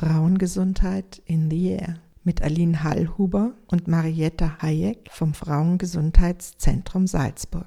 Frauengesundheit in the Air mit Aline Hallhuber und Marietta Hayek vom Frauengesundheitszentrum Salzburg.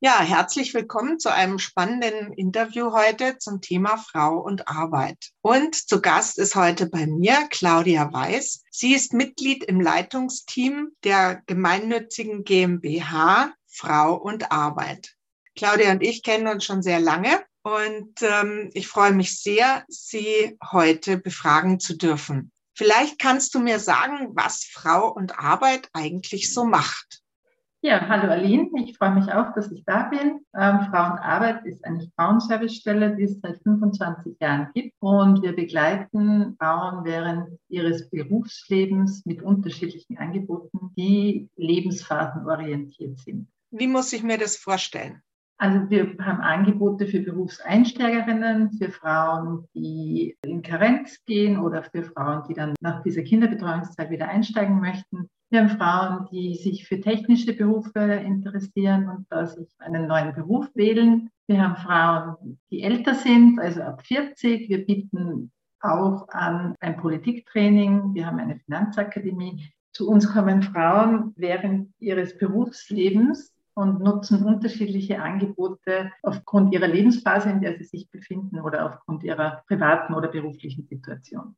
Ja, herzlich willkommen zu einem spannenden Interview heute zum Thema Frau und Arbeit. Und zu Gast ist heute bei mir Claudia Weiß. Sie ist Mitglied im Leitungsteam der gemeinnützigen GmbH Frau und Arbeit. Claudia und ich kennen uns schon sehr lange und ähm, ich freue mich sehr, Sie heute befragen zu dürfen. Vielleicht kannst du mir sagen, was Frau und Arbeit eigentlich so macht. Ja, hallo Aline, ich freue mich auch, dass ich da bin. Ähm, Frau und Arbeit ist eine Frauenservicestelle, die es seit 25 Jahren gibt und wir begleiten Frauen während ihres Berufslebens mit unterschiedlichen Angeboten, die lebensphasenorientiert sind. Wie muss ich mir das vorstellen? Also wir haben Angebote für Berufseinsteigerinnen, für Frauen, die in Karenz gehen oder für Frauen, die dann nach dieser Kinderbetreuungszeit wieder einsteigen möchten. Wir haben Frauen, die sich für technische Berufe interessieren und da sich einen neuen Beruf wählen. Wir haben Frauen, die älter sind, also ab 40. Wir bieten auch an ein Politiktraining. Wir haben eine Finanzakademie. Zu uns kommen Frauen während ihres Berufslebens und nutzen unterschiedliche Angebote aufgrund ihrer Lebensphase, in der sie sich befinden oder aufgrund ihrer privaten oder beruflichen Situation.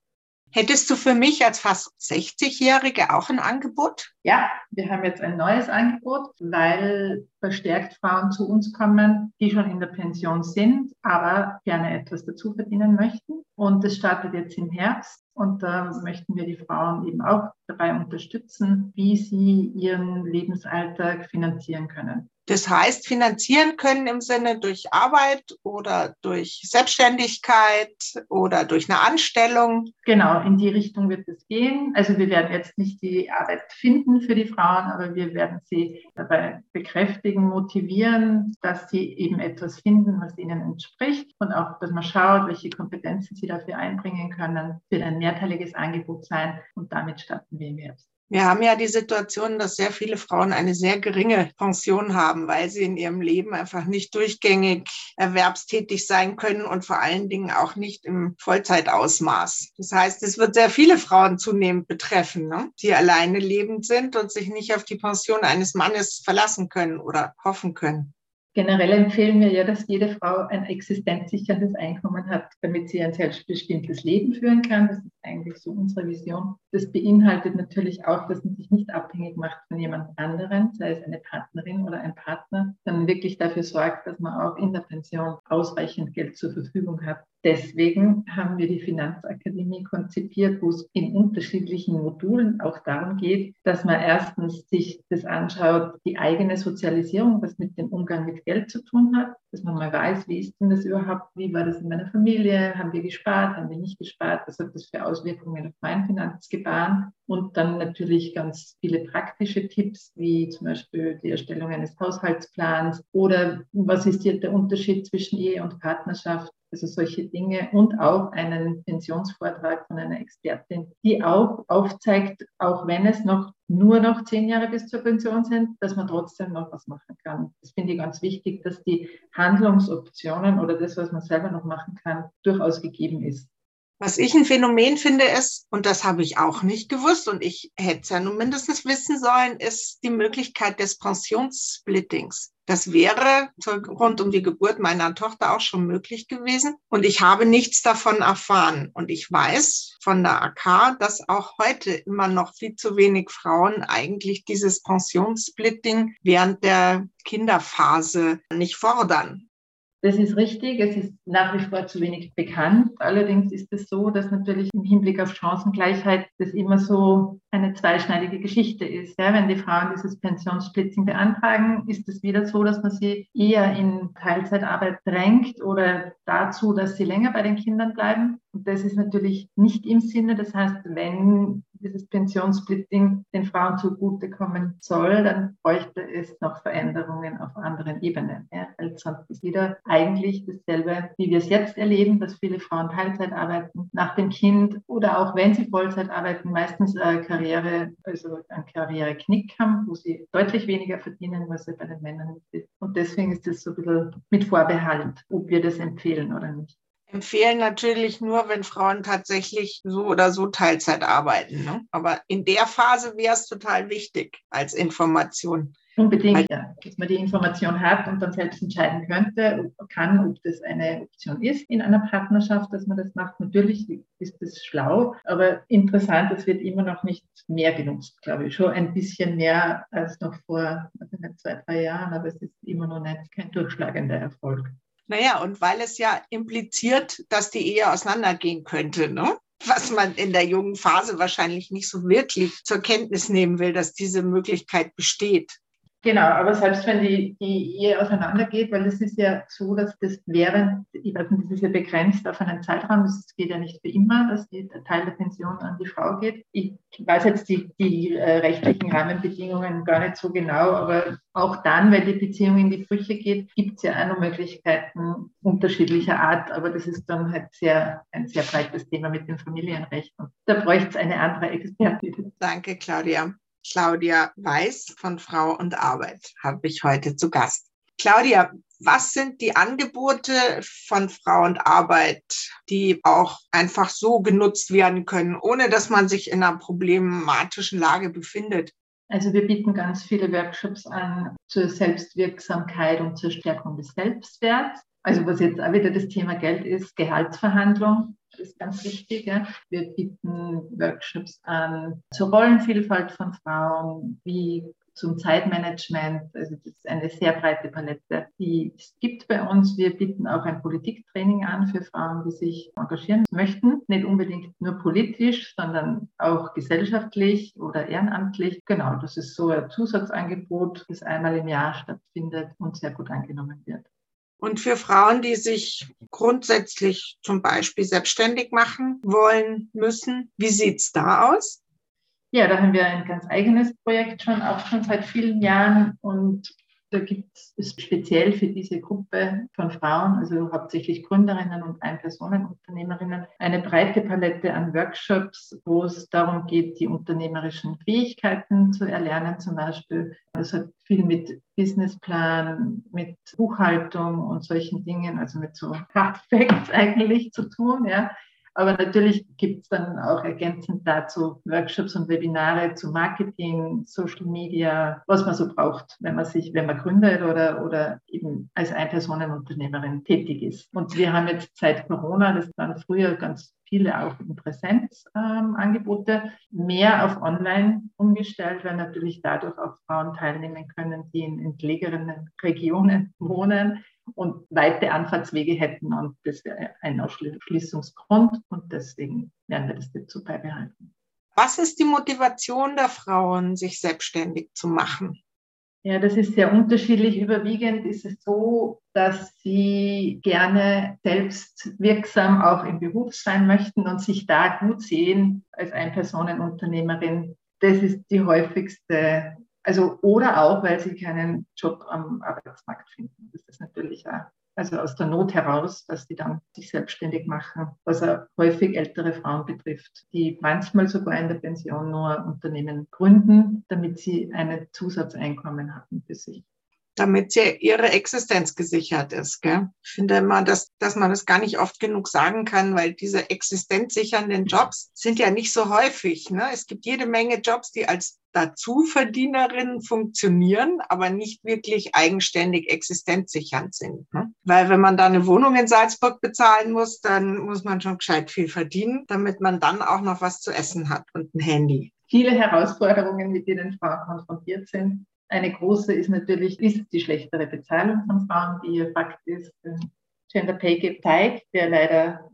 Hättest du für mich als fast 60-Jährige auch ein Angebot? Ja, wir haben jetzt ein neues Angebot, weil verstärkt Frauen zu uns kommen, die schon in der Pension sind, aber gerne etwas dazu verdienen möchten. Und das startet jetzt im Herbst. Und da möchten wir die Frauen eben auch dabei unterstützen, wie sie ihren Lebensalltag finanzieren können. Das heißt, finanzieren können im Sinne durch Arbeit oder durch Selbstständigkeit oder durch eine Anstellung. Genau, in die Richtung wird es gehen. Also wir werden jetzt nicht die Arbeit finden für die Frauen, aber wir werden sie dabei bekräftigen, motivieren, dass sie eben etwas finden, was ihnen entspricht und auch, dass man schaut, welche Kompetenzen sie dafür einbringen können. Wird ein mehrteiliges Angebot sein und damit starten wir im Herbst. Wir haben ja die Situation, dass sehr viele Frauen eine sehr geringe Pension haben, weil sie in ihrem Leben einfach nicht durchgängig erwerbstätig sein können und vor allen Dingen auch nicht im Vollzeitausmaß. Das heißt, es wird sehr viele Frauen zunehmend betreffen, ne? die alleine lebend sind und sich nicht auf die Pension eines Mannes verlassen können oder hoffen können. Generell empfehlen wir ja, dass jede Frau ein existenzsicherndes Einkommen hat, damit sie ein selbstbestimmtes Leben führen kann. Das ist eigentlich so unsere Vision. Das beinhaltet natürlich auch, dass man sich nicht abhängig macht von jemand anderem, sei es eine Partnerin oder ein Partner, sondern wirklich dafür sorgt, dass man auch in der Pension ausreichend Geld zur Verfügung hat, Deswegen haben wir die Finanzakademie konzipiert, wo es in unterschiedlichen Modulen auch darum geht, dass man erstens sich das anschaut, die eigene Sozialisierung, was mit dem Umgang mit Geld zu tun hat, dass man mal weiß, wie ist denn das überhaupt, wie war das in meiner Familie, haben wir gespart, haben wir nicht gespart, was hat das für Auswirkungen auf mein Finanzgebaren und dann natürlich ganz viele praktische Tipps, wie zum Beispiel die Erstellung eines Haushaltsplans oder was ist hier der Unterschied zwischen Ehe und Partnerschaft also solche Dinge und auch einen Pensionsvortrag von einer Expertin, die auch aufzeigt, auch wenn es noch nur noch zehn Jahre bis zur Pension sind, dass man trotzdem noch was machen kann. Das finde ich ganz wichtig, dass die Handlungsoptionen oder das, was man selber noch machen kann, durchaus gegeben ist. Was ich ein Phänomen finde ist, und das habe ich auch nicht gewusst und ich hätte es ja nun mindestens wissen sollen, ist die Möglichkeit des Pensionssplittings. Das wäre rund um die Geburt meiner Tochter auch schon möglich gewesen. Und ich habe nichts davon erfahren. Und ich weiß von der AK, dass auch heute immer noch viel zu wenig Frauen eigentlich dieses Pensionssplitting während der Kinderphase nicht fordern. Das ist richtig. Es ist nach wie vor zu wenig bekannt. Allerdings ist es so, dass natürlich im Hinblick auf Chancengleichheit das immer so eine zweischneidige Geschichte ist. Ja, wenn die Frauen dieses Pensionssplitzing beantragen, ist es wieder so, dass man sie eher in Teilzeitarbeit drängt oder dazu, dass sie länger bei den Kindern bleiben. Und das ist natürlich nicht im Sinne. Das heißt, wenn dieses Pensionssplitting den Frauen zugutekommen soll, dann bräuchte es noch Veränderungen auf anderen Ebenen. Ja, weil sonst ist wieder eigentlich dasselbe, wie wir es jetzt erleben, dass viele Frauen Teilzeit arbeiten nach dem Kind oder auch wenn sie Vollzeit arbeiten, meistens äh, Karriere, also einen Karriereknick haben, wo sie deutlich weniger verdienen, was sie bei den Männern ist. Und deswegen ist es so ein bisschen mit Vorbehalt, ob wir das empfehlen oder nicht. Empfehlen natürlich nur, wenn Frauen tatsächlich so oder so Teilzeit arbeiten. Ne? Aber in der Phase wäre es total wichtig als Information. Unbedingt, ja. Dass man die Information hat und dann selbst entscheiden könnte, kann, ob das eine Option ist in einer Partnerschaft, dass man das macht. Natürlich ist das schlau, aber interessant, es wird immer noch nicht mehr genutzt, glaube ich. Schon ein bisschen mehr als noch vor also zwei, drei Jahren, aber es ist immer noch nicht kein durchschlagender Erfolg. Naja, und weil es ja impliziert, dass die Ehe auseinandergehen könnte, ne? was man in der jungen Phase wahrscheinlich nicht so wirklich zur Kenntnis nehmen will, dass diese Möglichkeit besteht. Genau, aber selbst wenn die, die Ehe auseinandergeht, weil es ist ja so, dass das während, ich weiß nicht, das ist ja begrenzt auf einen Zeitraum, es geht ja nicht für immer, dass die, der Teil der Pension an die Frau geht. Ich weiß jetzt die, die äh, rechtlichen Rahmenbedingungen gar nicht so genau, aber auch dann, wenn die Beziehung in die Brüche geht, gibt es ja auch noch Möglichkeiten unterschiedlicher Art, aber das ist dann halt sehr, ein sehr breites Thema mit dem Familienrecht. Und da bräuchte es eine andere Expertin. Danke, Claudia. Claudia Weiß von Frau und Arbeit habe ich heute zu Gast. Claudia, was sind die Angebote von Frau und Arbeit, die auch einfach so genutzt werden können, ohne dass man sich in einer problematischen Lage befindet? Also wir bieten ganz viele Workshops an zur Selbstwirksamkeit und zur Stärkung des Selbstwerts. Also was jetzt auch wieder das Thema Geld ist, Gehaltsverhandlung ist ganz wichtig. Ja. Wir bieten Workshops an zur Rollenvielfalt von Frauen, wie zum Zeitmanagement. Also das ist eine sehr breite Palette, die es gibt bei uns. Wir bieten auch ein Politiktraining an für Frauen, die sich engagieren möchten. Nicht unbedingt nur politisch, sondern auch gesellschaftlich oder ehrenamtlich. Genau, das ist so ein Zusatzangebot, das einmal im Jahr stattfindet und sehr gut angenommen wird. Und für Frauen, die sich grundsätzlich zum Beispiel selbstständig machen wollen müssen, wie sieht's da aus? Ja, da haben wir ein ganz eigenes Projekt schon, auch schon seit vielen Jahren. Und da gibt es speziell für diese Gruppe von Frauen, also hauptsächlich Gründerinnen und Einpersonenunternehmerinnen, eine breite Palette an Workshops, wo es darum geht, die unternehmerischen Fähigkeiten zu erlernen, zum Beispiel. Das hat viel mit Businessplan, mit Buchhaltung und solchen Dingen, also mit so Hard Facts eigentlich zu tun, ja. Aber natürlich gibt es dann auch ergänzend dazu Workshops und Webinare zu Marketing, Social Media, was man so braucht, wenn man sich, wenn man gründet oder, oder eben als Einpersonenunternehmerin tätig ist. Und wir haben jetzt seit Corona, das waren früher ganz viele auch in Präsenzangebote, ähm, mehr auf Online umgestellt, weil natürlich dadurch auch Frauen teilnehmen können, die in entlegeneren Regionen wohnen und weite Anfahrtswege hätten. Und das wäre ein Ausschließungsgrund und deswegen werden wir das dazu beibehalten. Was ist die Motivation der Frauen, sich selbstständig zu machen? Ja, das ist sehr unterschiedlich. Überwiegend ist es so, dass sie gerne selbst wirksam auch im Beruf sein möchten und sich da gut sehen als Einpersonenunternehmerin. Das ist die häufigste also, oder auch, weil sie keinen Job am Arbeitsmarkt finden. Das ist natürlich auch, also aus der Not heraus, dass sie dann sich selbstständig machen, was auch häufig ältere Frauen betrifft, die manchmal sogar in der Pension nur Unternehmen gründen, damit sie ein Zusatzeinkommen haben für sich damit sie ihre Existenz gesichert ist. Gell? Ich finde immer, dass, dass man das gar nicht oft genug sagen kann, weil diese existenzsichernden Jobs sind ja nicht so häufig. Ne? Es gibt jede Menge Jobs, die als Dazuverdienerinnen funktionieren, aber nicht wirklich eigenständig existenzsichernd sind. Ne? Weil wenn man da eine Wohnung in Salzburg bezahlen muss, dann muss man schon gescheit viel verdienen, damit man dann auch noch was zu essen hat und ein Handy. Viele Herausforderungen, mit denen Frauen konfrontiert sind. Eine große ist natürlich ist die schlechtere Bezahlung von Frauen, die ihr Fakt ist. Gender Pay Gap zeigt, der leider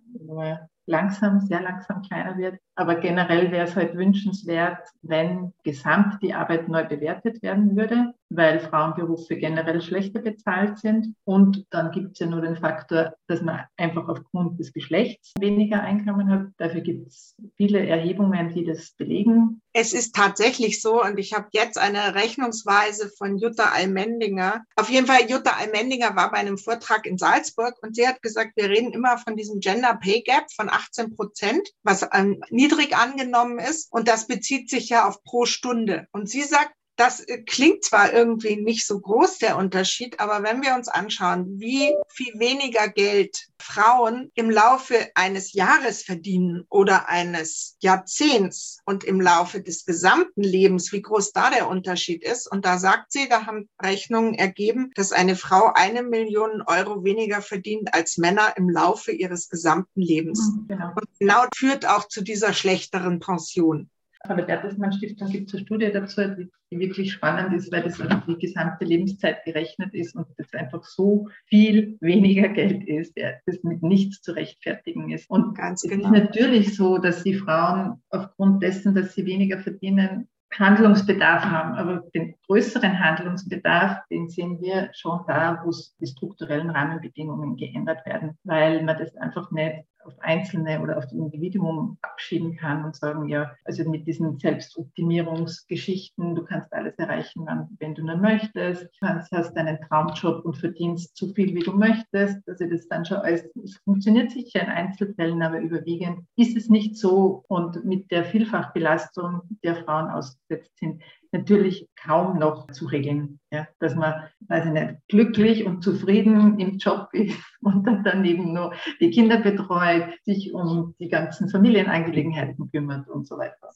langsam, sehr langsam kleiner wird. Aber generell wäre es halt wünschenswert, wenn gesamt die Arbeit neu bewertet werden würde, weil Frauenberufe generell schlechter bezahlt sind. Und dann gibt es ja nur den Faktor, dass man einfach aufgrund des Geschlechts weniger Einkommen hat. Dafür gibt es viele Erhebungen, die das belegen. Es ist tatsächlich so, und ich habe jetzt eine Rechnungsweise von Jutta Almendinger. Auf jeden Fall, Jutta Almendinger war bei einem Vortrag in Salzburg und sie hat gesagt, wir reden immer von diesem Gender Pay Gap von 18 Prozent, was ähm, niedrig angenommen ist. Und das bezieht sich ja auf pro Stunde. Und sie sagt, das äh, klingt zwar irgendwie nicht so groß, der Unterschied, aber wenn wir uns anschauen, wie viel weniger Geld Frauen im Laufe eines Jahres verdienen oder eines Jahrzehnts und im Laufe des gesamten Lebens, wie groß da der Unterschied ist. Und da sagt sie, da haben Rechnungen ergeben, dass eine Frau eine Million Euro weniger verdient als Männer im Laufe ihres gesamten Lebens. Mhm, genau. Und genau führt auch zu dieser schlechteren Pension. Von der Bertelsmann Stiftung gibt es eine Studie dazu, die, die, wirklich spannend ist, weil das auf die gesamte Lebenszeit gerechnet ist und das einfach so viel weniger Geld ist, das mit nichts zu rechtfertigen ist. Und Ganz es genau. ist natürlich so, dass die Frauen aufgrund dessen, dass sie weniger verdienen, Handlungsbedarf haben, aber den größeren Handlungsbedarf, den sehen wir schon da, wo die strukturellen Rahmenbedingungen geändert werden, weil man das einfach nicht auf Einzelne oder auf das Individuum abschieben kann und sagen, ja, also mit diesen Selbstoptimierungsgeschichten, du kannst alles erreichen, wenn du nur möchtest, du kannst, hast deinen Traumjob und verdienst so viel, wie du möchtest. Also das dann schon alles, es funktioniert sicher in Einzelfällen, aber überwiegend ist es nicht so und mit der Vielfachbelastung der Frauen ausgesetzt sind, natürlich kaum noch zu regeln. Ja? Dass man, weiß ich nicht, glücklich und zufrieden im Job ist und dann daneben nur die Kinder betreut, sich um die ganzen Familienangelegenheiten kümmert und so weiter.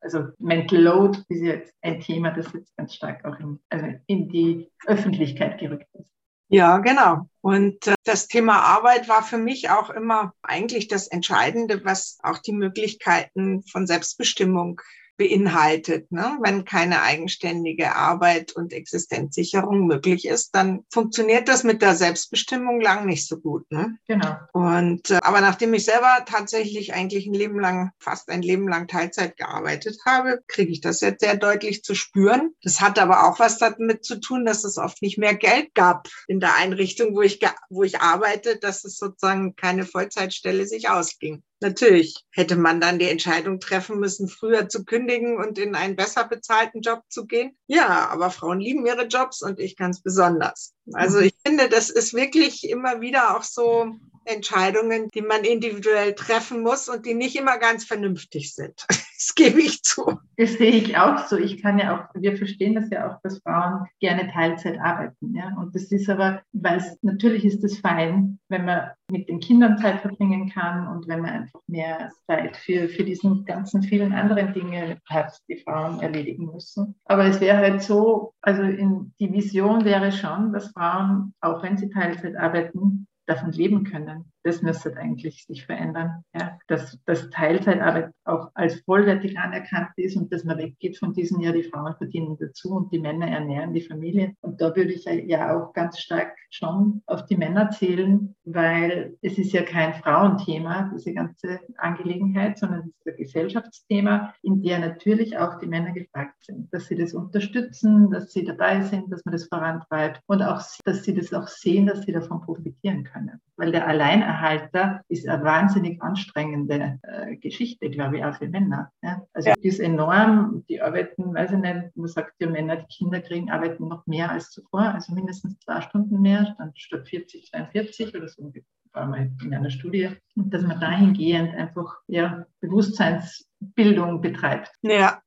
Also Mental Load ist jetzt ein Thema, das jetzt ganz stark auch in, also in die Öffentlichkeit gerückt ist. Ja, genau. Und äh, das Thema Arbeit war für mich auch immer eigentlich das Entscheidende, was auch die Möglichkeiten von Selbstbestimmung beinhaltet. Ne? Wenn keine eigenständige Arbeit und Existenzsicherung möglich ist, dann funktioniert das mit der Selbstbestimmung lang nicht so gut. Ne? Genau. Und äh, aber nachdem ich selber tatsächlich eigentlich ein Leben lang, fast ein Leben lang Teilzeit gearbeitet habe, kriege ich das jetzt sehr deutlich zu spüren. Das hat aber auch was damit zu tun, dass es oft nicht mehr Geld gab in der Einrichtung, wo ich, wo ich arbeite, dass es sozusagen keine Vollzeitstelle sich ausging. Natürlich hätte man dann die Entscheidung treffen müssen, früher zu kündigen und in einen besser bezahlten Job zu gehen. Ja, aber Frauen lieben ihre Jobs und ich ganz besonders. Also mhm. ich finde, das ist wirklich immer wieder auch so Entscheidungen, die man individuell treffen muss und die nicht immer ganz vernünftig sind. Das gebe ich zu. Das sehe ich auch so. Ich kann ja auch, wir verstehen das ja auch, dass Frauen gerne Teilzeit arbeiten. Ja? Und das ist aber, weil es natürlich ist es fein, wenn man mit den Kindern Zeit verbringen kann und wenn man einfach mehr Zeit für, für diesen ganzen vielen anderen Dinge hat, die Frauen erledigen müssen. Aber es wäre halt so, also in, die Vision wäre schon, dass Frauen, auch wenn sie Teilzeit arbeiten, davon leben können das müsste eigentlich sich verändern, ja, dass, dass Teilzeitarbeit auch als vollwertig anerkannt ist und dass man weggeht von diesem, ja, die Frauen verdienen dazu und die Männer ernähren die Familie. Und da würde ich ja auch ganz stark schon auf die Männer zählen, weil es ist ja kein Frauenthema, diese ganze Angelegenheit, sondern es ist ein Gesellschaftsthema, in der natürlich auch die Männer gefragt sind, dass sie das unterstützen, dass sie dabei sind, dass man das vorantreibt und auch, dass sie das auch sehen, dass sie davon profitieren können. Weil der allein Erhalter ist eine wahnsinnig anstrengende äh, Geschichte, glaube ich, auch für Männer. Ja? Also ja. die ist enorm, die arbeiten, weiß ich nicht, man sagt ja, Männer, die Kinder kriegen, arbeiten noch mehr als zuvor, also mindestens zwei Stunden mehr, dann statt 40, 42 oder so war mal in einer Studie, und dass man dahingehend einfach ja, Bewusstseinsbildung betreibt. Ja.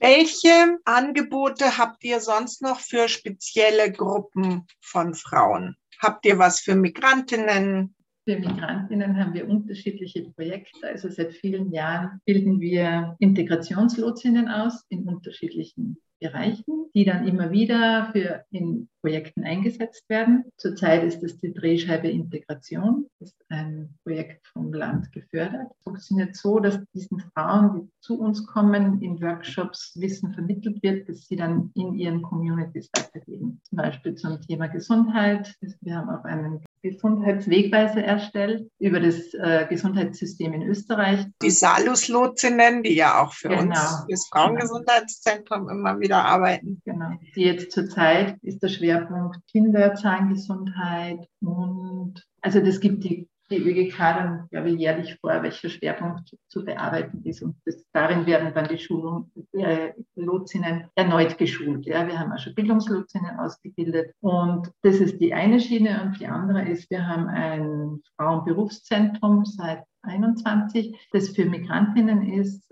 Welche Angebote habt ihr sonst noch für spezielle Gruppen von Frauen? Habt ihr was für Migrantinnen, für Migrantinnen haben wir unterschiedliche Projekte. Also seit vielen Jahren bilden wir Integrationslotsinnen aus in unterschiedlichen Bereichen, die dann immer wieder für in Projekten eingesetzt werden. Zurzeit ist es die Drehscheibe Integration, das ist ein Projekt vom Land gefördert. Es funktioniert so, dass diesen Frauen, die zu uns kommen, in Workshops Wissen vermittelt wird, das sie dann in ihren Communities weitergeben. Zum Beispiel zum Thema Gesundheit. Wir haben auch einen Gesundheitswegweiser erstellt über das äh, Gesundheitssystem in Österreich. Die Salus-Lotsinnen, die ja auch für genau. uns, das Frauengesundheitszentrum immer wieder arbeiten. Genau. Die jetzt zurzeit ist der Schwerpunkt Kinderzahngesundheit und also das gibt die die ÖGK dann, glaube ich, jährlich vor, welcher Schwerpunkt zu bearbeiten ist. Und das, darin werden dann die Schulung, äh, Lotsinnen erneut geschult. Ja, wir haben auch schon Bildungslotsinnen ausgebildet. Und das ist die eine Schiene. Und die andere ist, wir haben ein Frauenberufszentrum seit 21, das für Migrantinnen ist,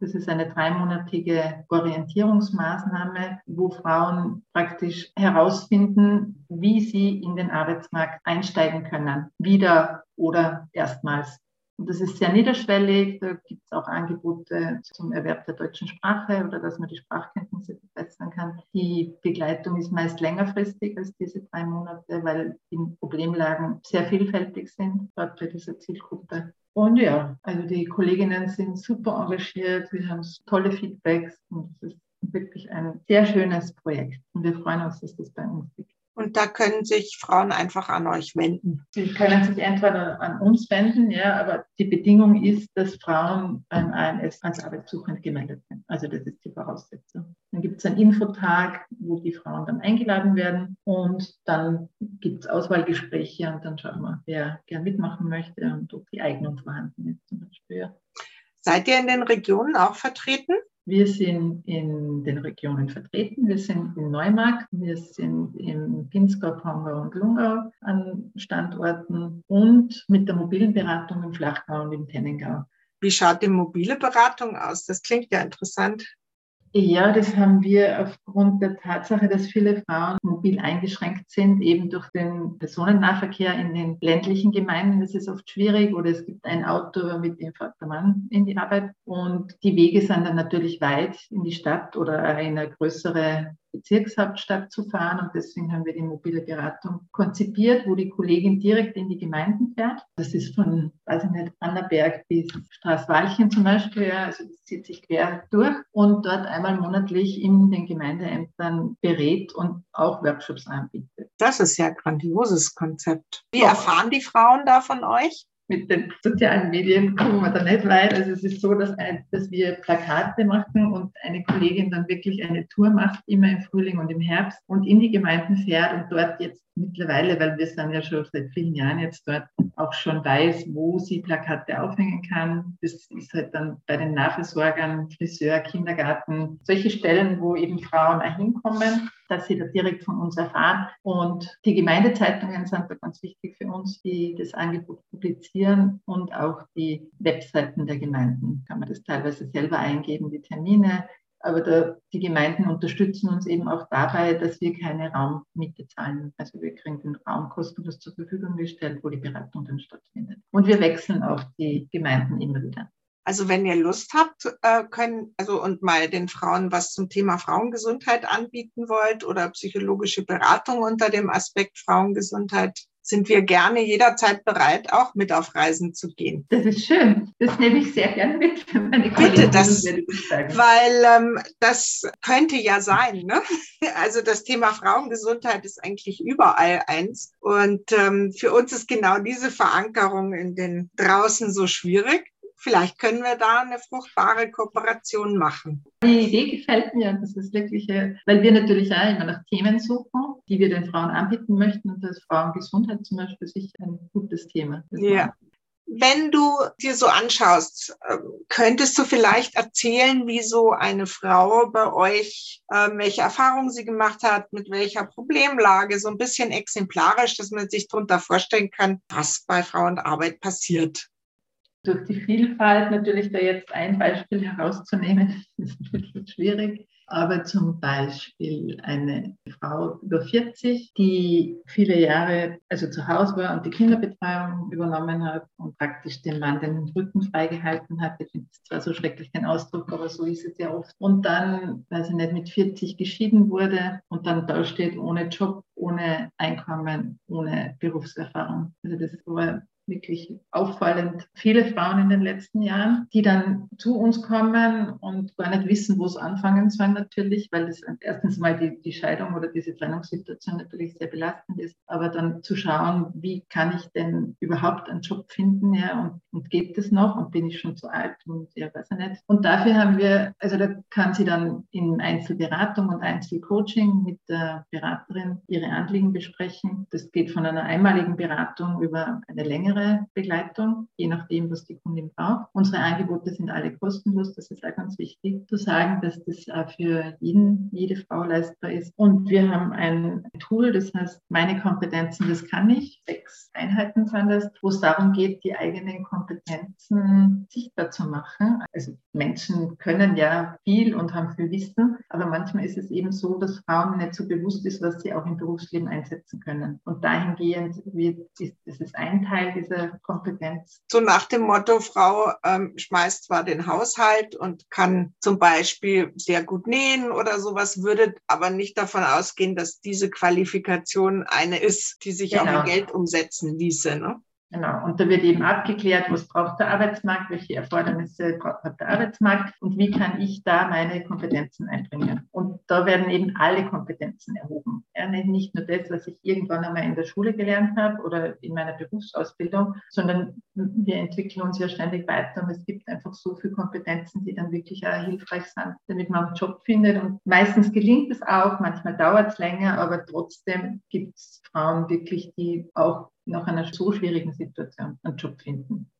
Das ist eine dreimonatige Orientierungsmaßnahme, wo Frauen praktisch herausfinden, wie sie in den Arbeitsmarkt einsteigen können, wieder oder erstmals. Und das ist sehr niederschwellig. Da gibt es auch Angebote zum Erwerb der deutschen Sprache oder dass man die Sprachkenntnisse verbessern kann. Die Begleitung ist meist längerfristig als diese drei Monate, weil die Problemlagen sehr vielfältig sind, dort bei dieser Zielgruppe. Und ja, also die Kolleginnen sind super engagiert, wir haben tolle Feedbacks und es ist wirklich ein sehr schönes Projekt. Und wir freuen uns, dass das bei uns liegt. Und da können sich Frauen einfach an euch wenden. Sie können sich entweder an uns wenden, ja, aber die Bedingung ist, dass Frauen beim ANS als Arbeitssuchend gemeldet sind. Also das ist die Voraussetzung. Dann gibt es einen Infotag, wo die Frauen dann eingeladen werden und dann gibt es Auswahlgespräche und dann schauen wir, wer gern mitmachen möchte und ob die Eignung vorhanden ist zum Beispiel. Seid ihr in den Regionen auch vertreten? Wir sind in den Regionen vertreten. Wir sind in Neumarkt, wir sind im Pinzgau, Pongau und Lungau an Standorten und mit der mobilen Beratung im Flachgau und im Tennengau. Wie schaut die mobile Beratung aus? Das klingt ja interessant. Ja, das haben wir aufgrund der Tatsache, dass viele Frauen mobil eingeschränkt sind, eben durch den Personennahverkehr in den ländlichen Gemeinden. Das ist oft schwierig oder es gibt ein Auto, mit dem fährt der Mann in die Arbeit. Und die Wege sind dann natürlich weit in die Stadt oder in eine größere Bezirkshauptstadt zu fahren. Und deswegen haben wir die mobile Beratung konzipiert, wo die Kollegin direkt in die Gemeinden fährt. Das ist von, weiß ich nicht, Annaberg bis Straßwalchen zum Beispiel. Ja, also das zieht sich quer durch und dort einmal monatlich in den Gemeindeämtern berät und auch Workshops anbietet. Das ist ja ein grandioses Konzept. Wie erfahren die Frauen da von euch? Mit den sozialen Medien kommen wir da nicht weit. Also es ist so, dass, ein, dass wir Plakate machen und eine Kollegin dann wirklich eine Tour macht, immer im Frühling und im Herbst und in die Gemeinden fährt und dort jetzt mittlerweile, weil wir sind ja schon seit vielen Jahren jetzt dort, auch schon weiß, wo sie Plakate aufhängen kann. Das ist halt dann bei den Nahversorgern, Friseur, Kindergarten, solche Stellen, wo eben Frauen auch hinkommen, dass sie da direkt von uns erfahren. Und die Gemeindezeitungen sind da ganz wichtig für uns, die das Angebot publizieren und auch die Webseiten der Gemeinden. Kann man das teilweise selber eingeben, die Termine, aber da, die Gemeinden unterstützen uns eben auch dabei, dass wir keine Raummiete zahlen. Also wir kriegen den Raum kostenlos zur Verfügung gestellt, wo die Beratung dann stattfindet. Und wir wechseln auch die Gemeinden immer wieder. Also wenn ihr Lust habt, äh, können, also und mal den Frauen was zum Thema Frauengesundheit anbieten wollt oder psychologische Beratung unter dem Aspekt Frauengesundheit, sind wir gerne jederzeit bereit, auch mit auf Reisen zu gehen. Das ist schön. Das nehme ich sehr gerne mit. Meine Bitte, das, weil ähm, das könnte ja sein. Ne? Also das Thema Frauengesundheit ist eigentlich überall eins. Und ähm, für uns ist genau diese Verankerung in den draußen so schwierig. Vielleicht können wir da eine fruchtbare Kooperation machen. Die Idee gefällt mir. Das ist wirklich, äh, weil wir natürlich auch immer nach Themen suchen, die wir den Frauen anbieten möchten. Und das Frauengesundheit zum Beispiel sicher ein gutes Thema. Ja. Wenn du dir so anschaust, ähm, könntest du vielleicht erzählen, wie so eine Frau bei euch, ähm, welche Erfahrungen sie gemacht hat, mit welcher Problemlage, so ein bisschen exemplarisch, dass man sich darunter vorstellen kann, was bei Frauenarbeit passiert durch die Vielfalt natürlich da jetzt ein Beispiel herauszunehmen, ist ein bisschen schwierig. Aber zum Beispiel eine Frau über 40, die viele Jahre also zu Hause war und die Kinderbetreuung übernommen hat und praktisch dem Mann den Rücken freigehalten hat. Ich finde es zwar so schrecklich den Ausdruck, aber so ist es ja oft. Und dann, weiß ich nicht, mit 40 geschieden wurde und dann da steht ohne Job, ohne Einkommen, ohne Berufserfahrung. Also das war wirklich auffallend viele Frauen in den letzten Jahren, die dann zu uns kommen und gar nicht wissen, wo es anfangen soll natürlich, weil das erstens mal die, die Scheidung oder diese Trennungssituation natürlich sehr belastend ist, aber dann zu schauen, wie kann ich denn überhaupt einen Job finden, ja, und, und geht es noch und bin ich schon zu alt und ja, weiß ich nicht. Und dafür haben wir, also da kann sie dann in Einzelberatung und Einzelcoaching mit der Beraterin ihre Anliegen besprechen. Das geht von einer einmaligen Beratung über eine längere Begleitung, je nachdem, was die Kundin braucht. Unsere Angebote sind alle kostenlos. Das ist auch ganz wichtig zu sagen, dass das für jeden, jede Frau leistbar ist. Und wir haben ein Tool, das heißt, meine Kompetenzen, das kann ich, sechs Einheiten sind das, wo es darum geht, die eigenen Kompetenzen sichtbar zu machen. Also Menschen können ja viel und haben viel Wissen, aber manchmal ist es eben so, dass Frauen nicht so bewusst ist, was sie auch im Berufsleben einsetzen können. Und dahingehend wird, ist, ist es ein Teil dieser Kompetenz. So nach dem Motto, Frau ähm, schmeißt zwar den Haushalt und kann zum Beispiel sehr gut nähen oder sowas, würde aber nicht davon ausgehen, dass diese Qualifikation eine ist, die sich genau. auch in genau. Geld umsetzen ließe. Ne? Genau. Und da wird eben abgeklärt, was braucht der Arbeitsmarkt, welche Erfordernisse hat der Arbeitsmarkt und wie kann ich da meine Kompetenzen einbringen. Und da werden eben alle Kompetenzen erhoben. Nicht nur das, was ich irgendwann einmal in der Schule gelernt habe oder in meiner Berufsausbildung, sondern wir entwickeln uns ja ständig weiter und es gibt einfach so viele Kompetenzen, die dann wirklich auch hilfreich sind, damit man einen Job findet. Und meistens gelingt es auch, manchmal dauert es länger, aber trotzdem gibt es Frauen wirklich, die auch nach einer so schwierigen Situation einen Job finden.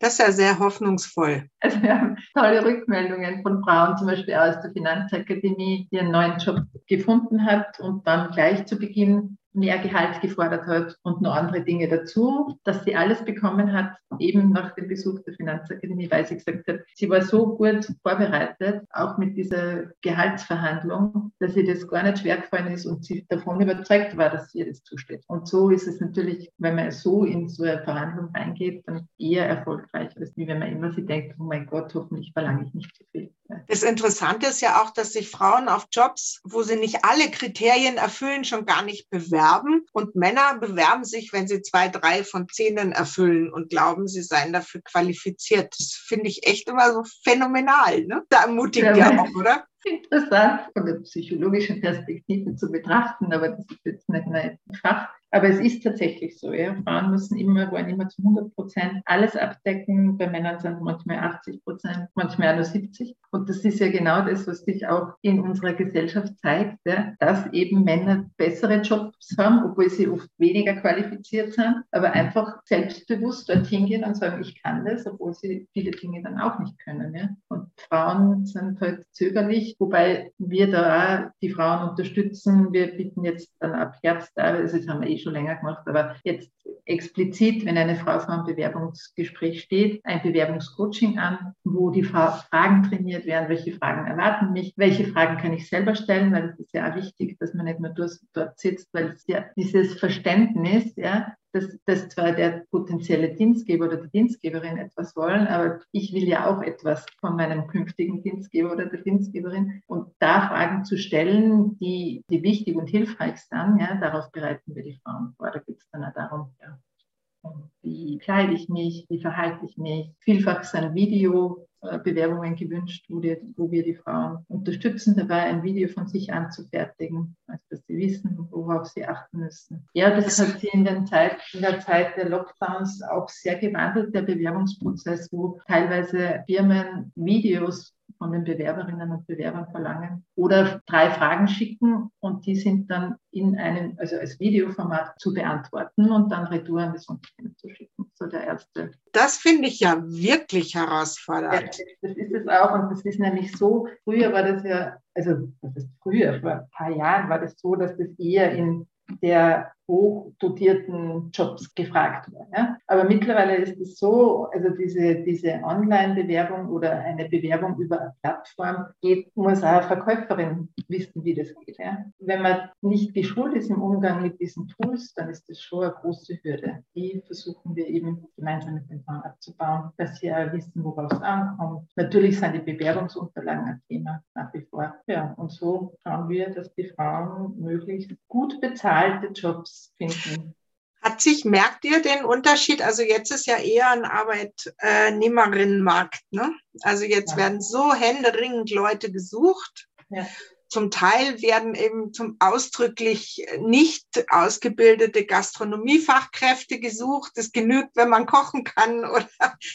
Das ist ja sehr hoffnungsvoll. Also wir haben tolle Rückmeldungen von Frauen, zum Beispiel aus der Finanzakademie, die einen neuen Job gefunden hat und dann gleich zu Beginn mehr Gehalt gefordert hat und noch andere Dinge dazu, dass sie alles bekommen hat, eben nach dem Besuch der Finanzakademie, weil sie gesagt hat, sie war so gut vorbereitet, auch mit dieser Gehaltsverhandlung, dass ihr das gar nicht schwer gefallen ist und sie davon überzeugt war, dass ihr das zusteht. Und so ist es natürlich, wenn man so in so eine Verhandlung reingeht, dann eher erfolgreich, als wie wenn man immer sich denkt, oh mein Gott, hoffentlich verlange ich nicht zu viel. Das Interessante ist ja auch, dass sich Frauen auf Jobs, wo sie nicht alle Kriterien erfüllen, schon gar nicht bewerben. Und Männer bewerben sich, wenn sie zwei, drei von zehnen erfüllen und glauben, sie seien dafür qualifiziert. Das finde ich echt immer so phänomenal. Ne? Da ermutigt ja, ja auch, oder? Interessant von der psychologischen Perspektive zu betrachten, aber das ist jetzt nicht mein Fach. Aber es ist tatsächlich so. Ja. Frauen müssen immer, wollen immer zu 100 Prozent alles abdecken. Bei Männern sind es manchmal 80 Prozent, manchmal nur 70. Und das ist ja genau das, was sich auch in unserer Gesellschaft zeigt, ja, dass eben Männer bessere Jobs haben, obwohl sie oft weniger qualifiziert sind, aber einfach selbstbewusst dorthin gehen und sagen, ich kann das, obwohl sie viele Dinge dann auch nicht können. Ja. Und Frauen sind halt zögerlich, wobei wir da auch die Frauen unterstützen. Wir bieten jetzt dann ab Herbst, also das haben wir eh schon länger gemacht, aber jetzt explizit, wenn eine Frau vor einem Bewerbungsgespräch steht, ein Bewerbungscoaching an, wo die Fragen trainiert werden, welche Fragen erwarten mich, welche Fragen kann ich selber stellen, weil es ist ja auch wichtig, dass man nicht nur dort sitzt, weil es ja dieses Verständnis, ja, dass, dass zwar der potenzielle Dienstgeber oder die Dienstgeberin etwas wollen, aber ich will ja auch etwas von meinem künftigen Dienstgeber oder der Dienstgeberin. Und da Fragen zu stellen, die, die wichtig und hilfreich sind, ja, darauf bereiten wir die Frauen vor. Da geht es dann auch darum, ja, wie kleide ich mich, wie verhalte ich mich. Vielfach sind Videobewerbungen gewünscht, wo, die, wo wir die Frauen unterstützen dabei, ein Video von sich anzufertigen, also dass sie wissen, worauf sie achten müssen. Ja, das hat sich in, Zeit, in der Zeit der Lockdowns auch sehr gewandelt, der Bewerbungsprozess, wo teilweise Firmen Videos von den Bewerberinnen und Bewerbern verlangen oder drei Fragen schicken und die sind dann in einem, also als Videoformat zu beantworten und dann retour an das Unternehmen zu schicken. So der erste. Das finde ich ja wirklich herausfordernd. Ja, das ist es auch und das ist nämlich so, früher war das ja, also das ist früher, vor ein paar Jahren war das so, dass das eher in der hochdotierten Jobs gefragt werden. Ja? Aber mittlerweile ist es so, also diese, diese Online-Bewerbung oder eine Bewerbung über eine Plattform geht, muss auch eine Verkäuferin wissen, wie das geht. Ja? Wenn man nicht geschult ist im Umgang mit diesen Tools, dann ist das schon eine große Hürde. Die versuchen wir eben gemeinsam mit den Frauen abzubauen, dass sie auch wissen, worauf es ankommt. Natürlich sind die Bewerbungsunterlagen ein Thema nach wie vor. Ja, und so schauen wir, dass die Frauen möglichst gut bezahlte Jobs finden. Hat sich, merkt ihr den Unterschied? Also jetzt ist ja eher ein Arbeitnehmerinnenmarkt. Ne? Also jetzt ja. werden so händeringend Leute gesucht. Ja. Zum Teil werden eben zum ausdrücklich nicht ausgebildete Gastronomiefachkräfte gesucht. Es genügt, wenn man kochen kann oder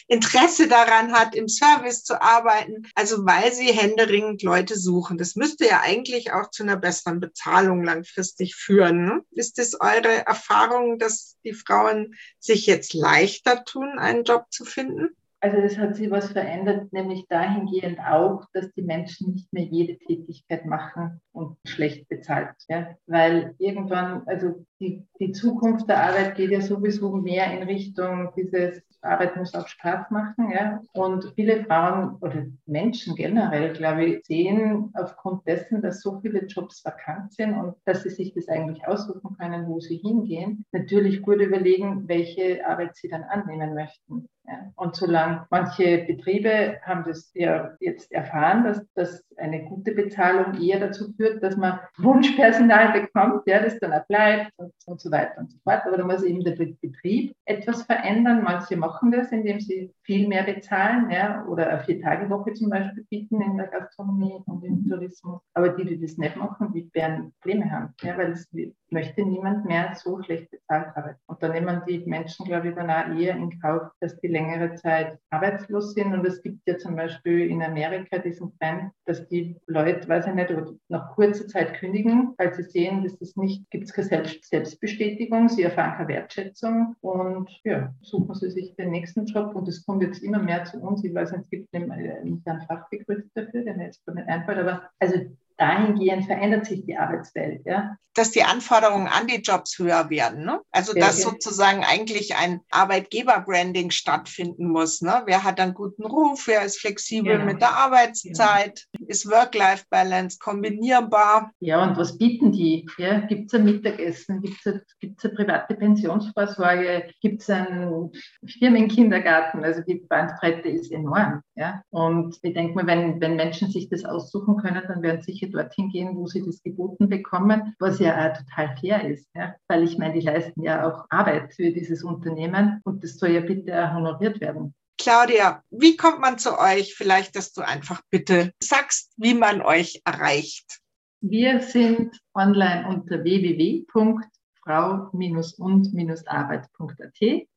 Interesse daran hat, im Service zu arbeiten. Also weil sie händeringend Leute suchen. Das müsste ja eigentlich auch zu einer besseren Bezahlung langfristig führen. Ne? Ist es eure Erfahrung, dass die Frauen sich jetzt leichter tun, einen Job zu finden? Also es hat sich was verändert, nämlich dahingehend auch, dass die Menschen nicht mehr jede Tätigkeit machen und schlecht bezahlt. Ja? Weil irgendwann, also die, die Zukunft der Arbeit geht ja sowieso mehr in Richtung dieses Arbeit muss auch Spaß machen. Ja? Und viele Frauen oder Menschen generell, glaube ich, sehen aufgrund dessen, dass so viele Jobs vakant sind und dass sie sich das eigentlich aussuchen können, wo sie hingehen, natürlich gut überlegen, welche Arbeit sie dann annehmen möchten. Ja. Und solange manche Betriebe haben das ja jetzt erfahren, dass, dass eine gute Bezahlung eher dazu führt, dass man Wunschpersonal bekommt, der das dann auch bleibt und, und so weiter und so fort. Aber da muss eben der Betrieb etwas verändern. Manche machen das, indem sie viel mehr bezahlen ja, oder eine Vier-Tage-Woche zum Beispiel bieten in der Gastronomie und im Tourismus. Aber die, die das nicht machen, die werden Probleme haben, ja, weil es möchte niemand mehr so schlecht bezahlt arbeiten. Und da nehmen die Menschen, glaube ich, dann auch eher in Kauf, dass die längere Zeit arbeitslos sind. Und es gibt ja zum Beispiel in Amerika diesen Trend, dass die Leute, weiß ich nicht, nach kurzer Zeit kündigen, weil sie sehen, dass es nicht, gibt es keine Selbst Selbstbestätigung, sie erfahren keine Wertschätzung und ja, suchen sie sich den nächsten Job. Und es kommt jetzt immer mehr zu uns. Ich weiß nicht, es gibt nicht einen Fachbegriff dafür, der mir jetzt nicht einfällt, aber also dahingehend verändert sich die Arbeitswelt. Ja. Dass die Anforderungen an die Jobs höher werden. Ne? Also dass sozusagen eigentlich ein Arbeitgeberbranding stattfinden muss. Ne? Wer hat einen guten Ruf, wer ist flexibel genau. mit der Arbeitszeit, genau. ist Work-Life-Balance kombinierbar. Ja, und was bieten die? Ja, gibt es ein Mittagessen? Gibt es eine private Pensionsvorsorge? Gibt es einen Firmenkindergarten? Also die Bandbreite ist enorm. Ja? Und ich denke mal, wenn, wenn Menschen sich das aussuchen können, dann werden sicher dorthin gehen, wo sie das geboten bekommen, was ja auch total fair ist. Ja? Weil ich meine, die leisten ja auch Arbeit für dieses Unternehmen und das soll ja bitte honoriert werden. Claudia, wie kommt man zu euch? Vielleicht, dass du einfach bitte sagst, wie man euch erreicht. Wir sind online unter www.frau-und-arbeit.at.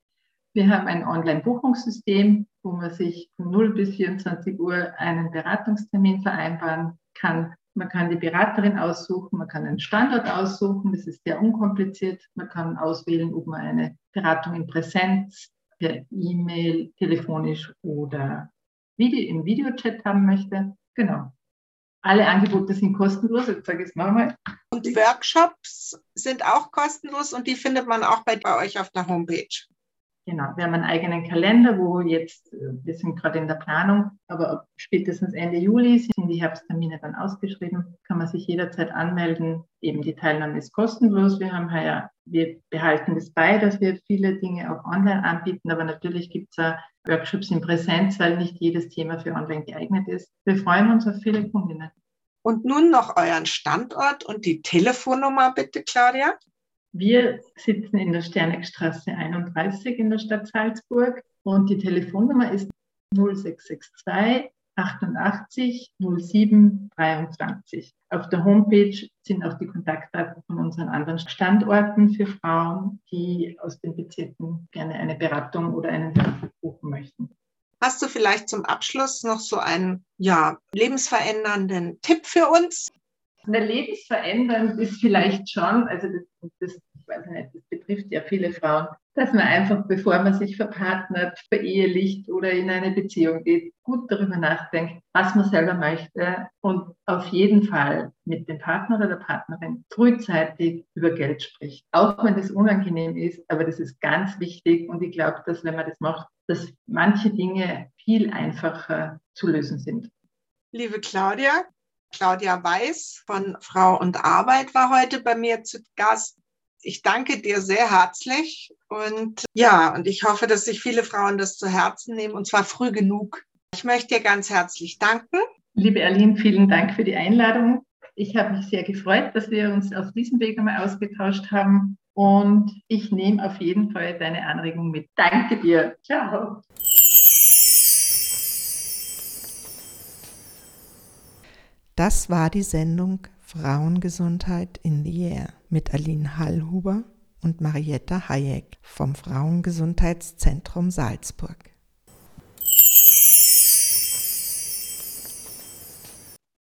Wir haben ein Online-Buchungssystem, wo man sich von 0 bis 24 Uhr einen Beratungstermin vereinbaren kann. Man kann die Beraterin aussuchen, man kann einen Standort aussuchen, das ist sehr unkompliziert. Man kann auswählen, ob man eine Beratung in Präsenz, per E-Mail, telefonisch oder Video, im Videochat haben möchte. Genau. Alle Angebote sind kostenlos, jetzt sage ich es nochmal. Und Workshops sind auch kostenlos und die findet man auch bei, bei euch auf der Homepage. Genau, wir haben einen eigenen Kalender, wo jetzt, äh, wir sind gerade in der Planung, aber spätestens Ende Juli sind die Herbsttermine dann ausgeschrieben, kann man sich jederzeit anmelden. Eben die Teilnahme ist kostenlos. Wir haben ja, wir behalten das bei, dass wir viele Dinge auch online anbieten, aber natürlich gibt es auch Workshops in Präsenz, weil nicht jedes Thema für online geeignet ist. Wir freuen uns auf viele Kundinnen. Und nun noch euren Standort und die Telefonnummer bitte, Claudia. Wir sitzen in der Sternegstraße 31 in der Stadt Salzburg und die Telefonnummer ist 0662 88 07 23. Auf der Homepage sind auch die Kontaktdaten von unseren anderen Standorten für Frauen, die aus den Bezirken gerne eine Beratung oder einen Hilfe buchen möchten. Hast du vielleicht zum Abschluss noch so einen ja, lebensverändernden Tipp für uns? Eine lebensverändernd ist vielleicht schon, also das, das, nicht, das betrifft ja viele Frauen, dass man einfach, bevor man sich verpartnert, verehelicht oder in eine Beziehung geht, gut darüber nachdenkt, was man selber möchte und auf jeden Fall mit dem Partner oder der Partnerin frühzeitig über Geld spricht. Auch wenn das unangenehm ist, aber das ist ganz wichtig und ich glaube, dass wenn man das macht, dass manche Dinge viel einfacher zu lösen sind. Liebe Claudia, Claudia Weiß von Frau und Arbeit war heute bei mir zu Gast. Ich danke dir sehr herzlich und ja, und ich hoffe, dass sich viele Frauen das zu Herzen nehmen und zwar früh genug. Ich möchte dir ganz herzlich danken. Liebe Erlin, vielen Dank für die Einladung. Ich habe mich sehr gefreut, dass wir uns auf diesem Weg einmal ausgetauscht haben und ich nehme auf jeden Fall deine Anregung mit. Danke dir. Ciao. Das war die Sendung Frauengesundheit in the Air mit Aline Hallhuber und Marietta Hayek vom Frauengesundheitszentrum Salzburg.